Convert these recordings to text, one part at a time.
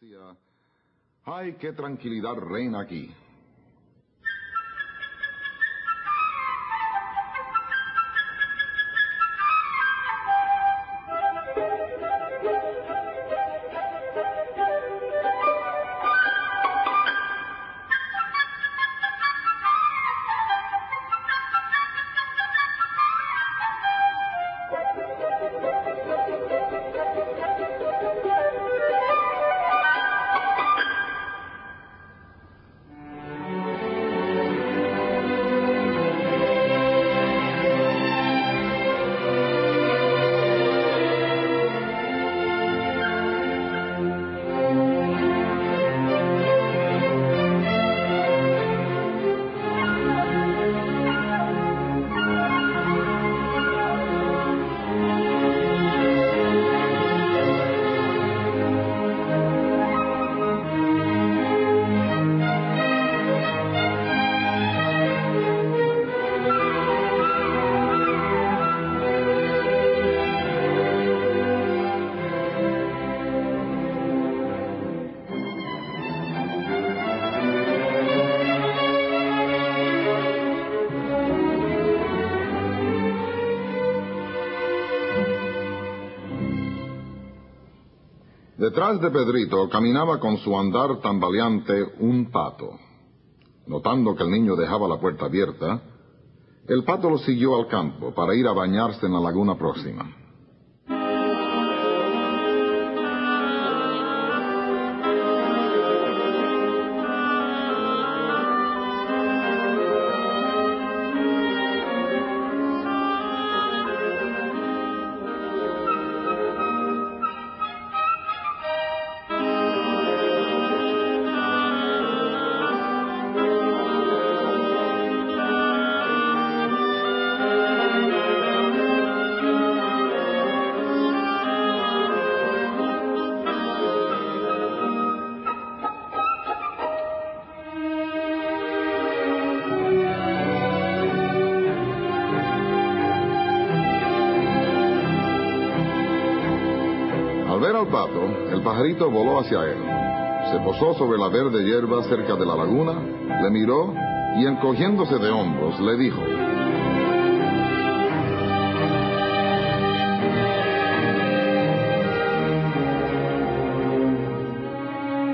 Decía, ay, qué tranquilidad reina aquí. Detrás de Pedrito caminaba con su andar tambaleante un pato. Notando que el niño dejaba la puerta abierta, el pato lo siguió al campo para ir a bañarse en la laguna próxima. Al pato, el pajarito voló hacia él. Se posó sobre la verde hierba cerca de la laguna, le miró y encogiéndose de hombros le dijo,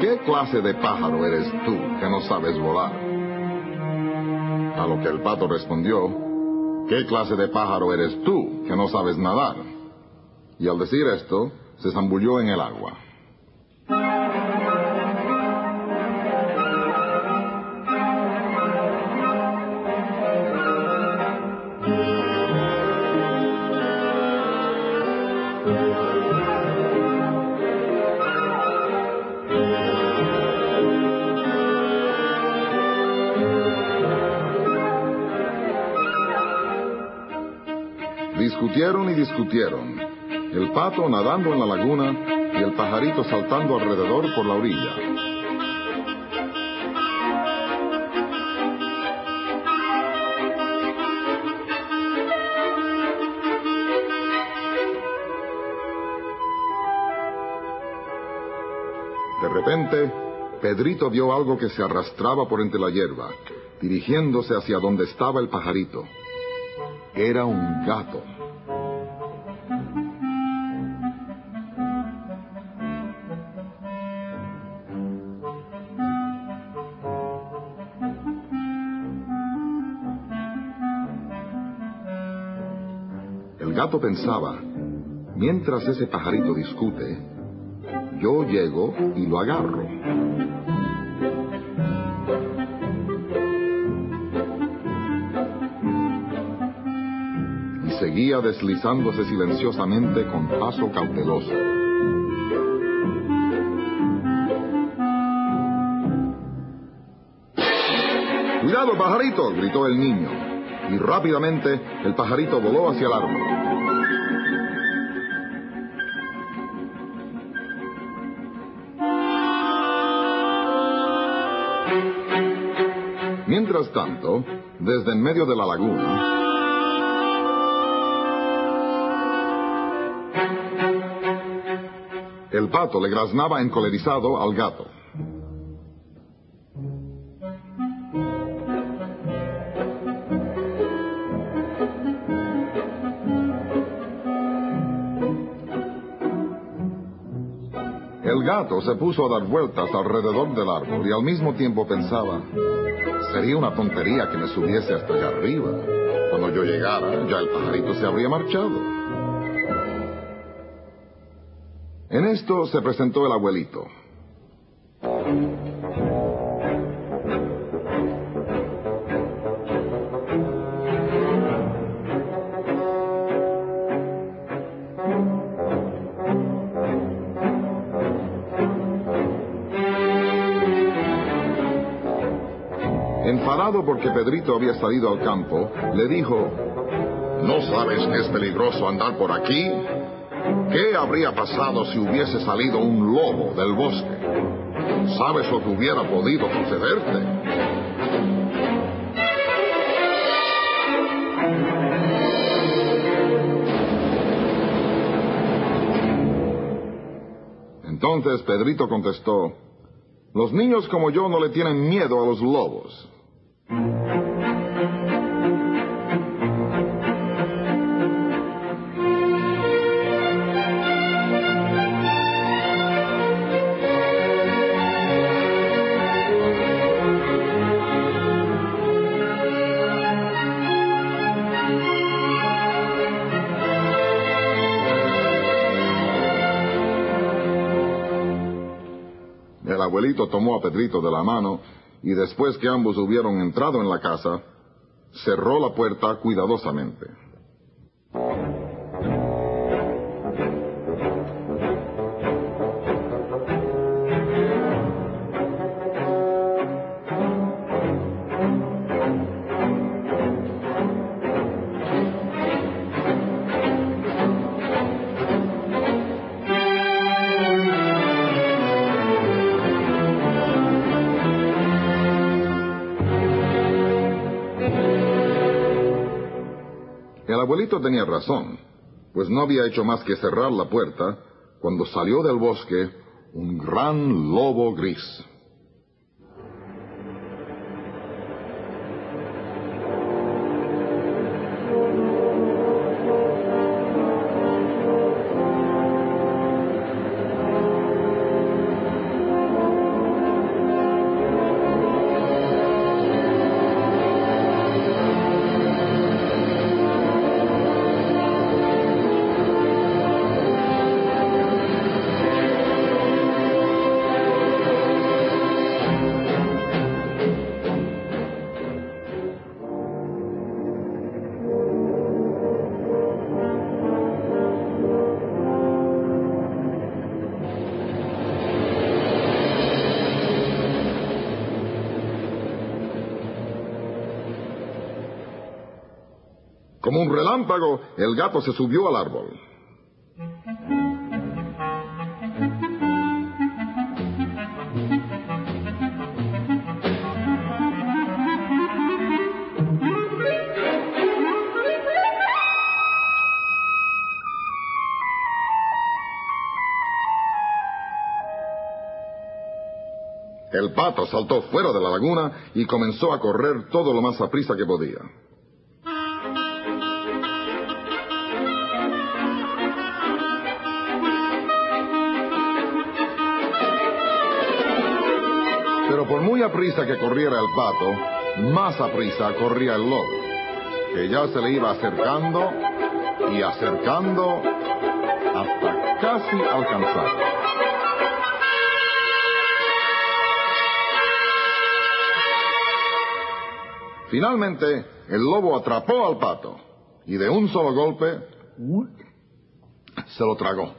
¿Qué clase de pájaro eres tú que no sabes volar? A lo que el pato respondió, ¿qué clase de pájaro eres tú que no sabes nadar? Y al decir esto, se zambulló en el agua. Discutieron y discutieron, el pato nadando en la laguna y el pajarito saltando alrededor por la orilla. De repente, Pedrito vio algo que se arrastraba por entre la hierba, dirigiéndose hacia donde estaba el pajarito. Era un gato. El gato pensaba, mientras ese pajarito discute, yo llego y lo agarro. Y seguía deslizándose silenciosamente con paso cauteloso. ¡Cuidado, pajarito! gritó el niño. Y rápidamente el pajarito voló hacia el árbol. Mientras tanto, desde en medio de la laguna, El pato le graznaba encolerizado al gato. El gato se puso a dar vueltas alrededor del árbol y al mismo tiempo pensaba, sería una tontería que me subiese hasta allá arriba. Cuando yo llegara, ya el pajarito se habría marchado. En esto se presentó el abuelito. Porque Pedrito había salido al campo, le dijo, ¿No sabes que es peligroso andar por aquí? ¿Qué habría pasado si hubiese salido un lobo del bosque? ¿Sabes lo que hubiera podido sucederte? Entonces Pedrito contestó, los niños como yo no le tienen miedo a los lobos. El abuelito tomó a Pedrito de la mano y después que ambos hubieron entrado en la casa, cerró la puerta cuidadosamente. Abuelito tenía razón, pues no había hecho más que cerrar la puerta cuando salió del bosque un gran lobo gris. Como un relámpago, el gato se subió al árbol. El pato saltó fuera de la laguna y comenzó a correr todo lo más aprisa que podía. Muy aprisa que corriera el pato, más aprisa corría el lobo, que ya se le iba acercando y acercando hasta casi alcanzarlo. Finalmente, el lobo atrapó al pato y de un solo golpe se lo tragó.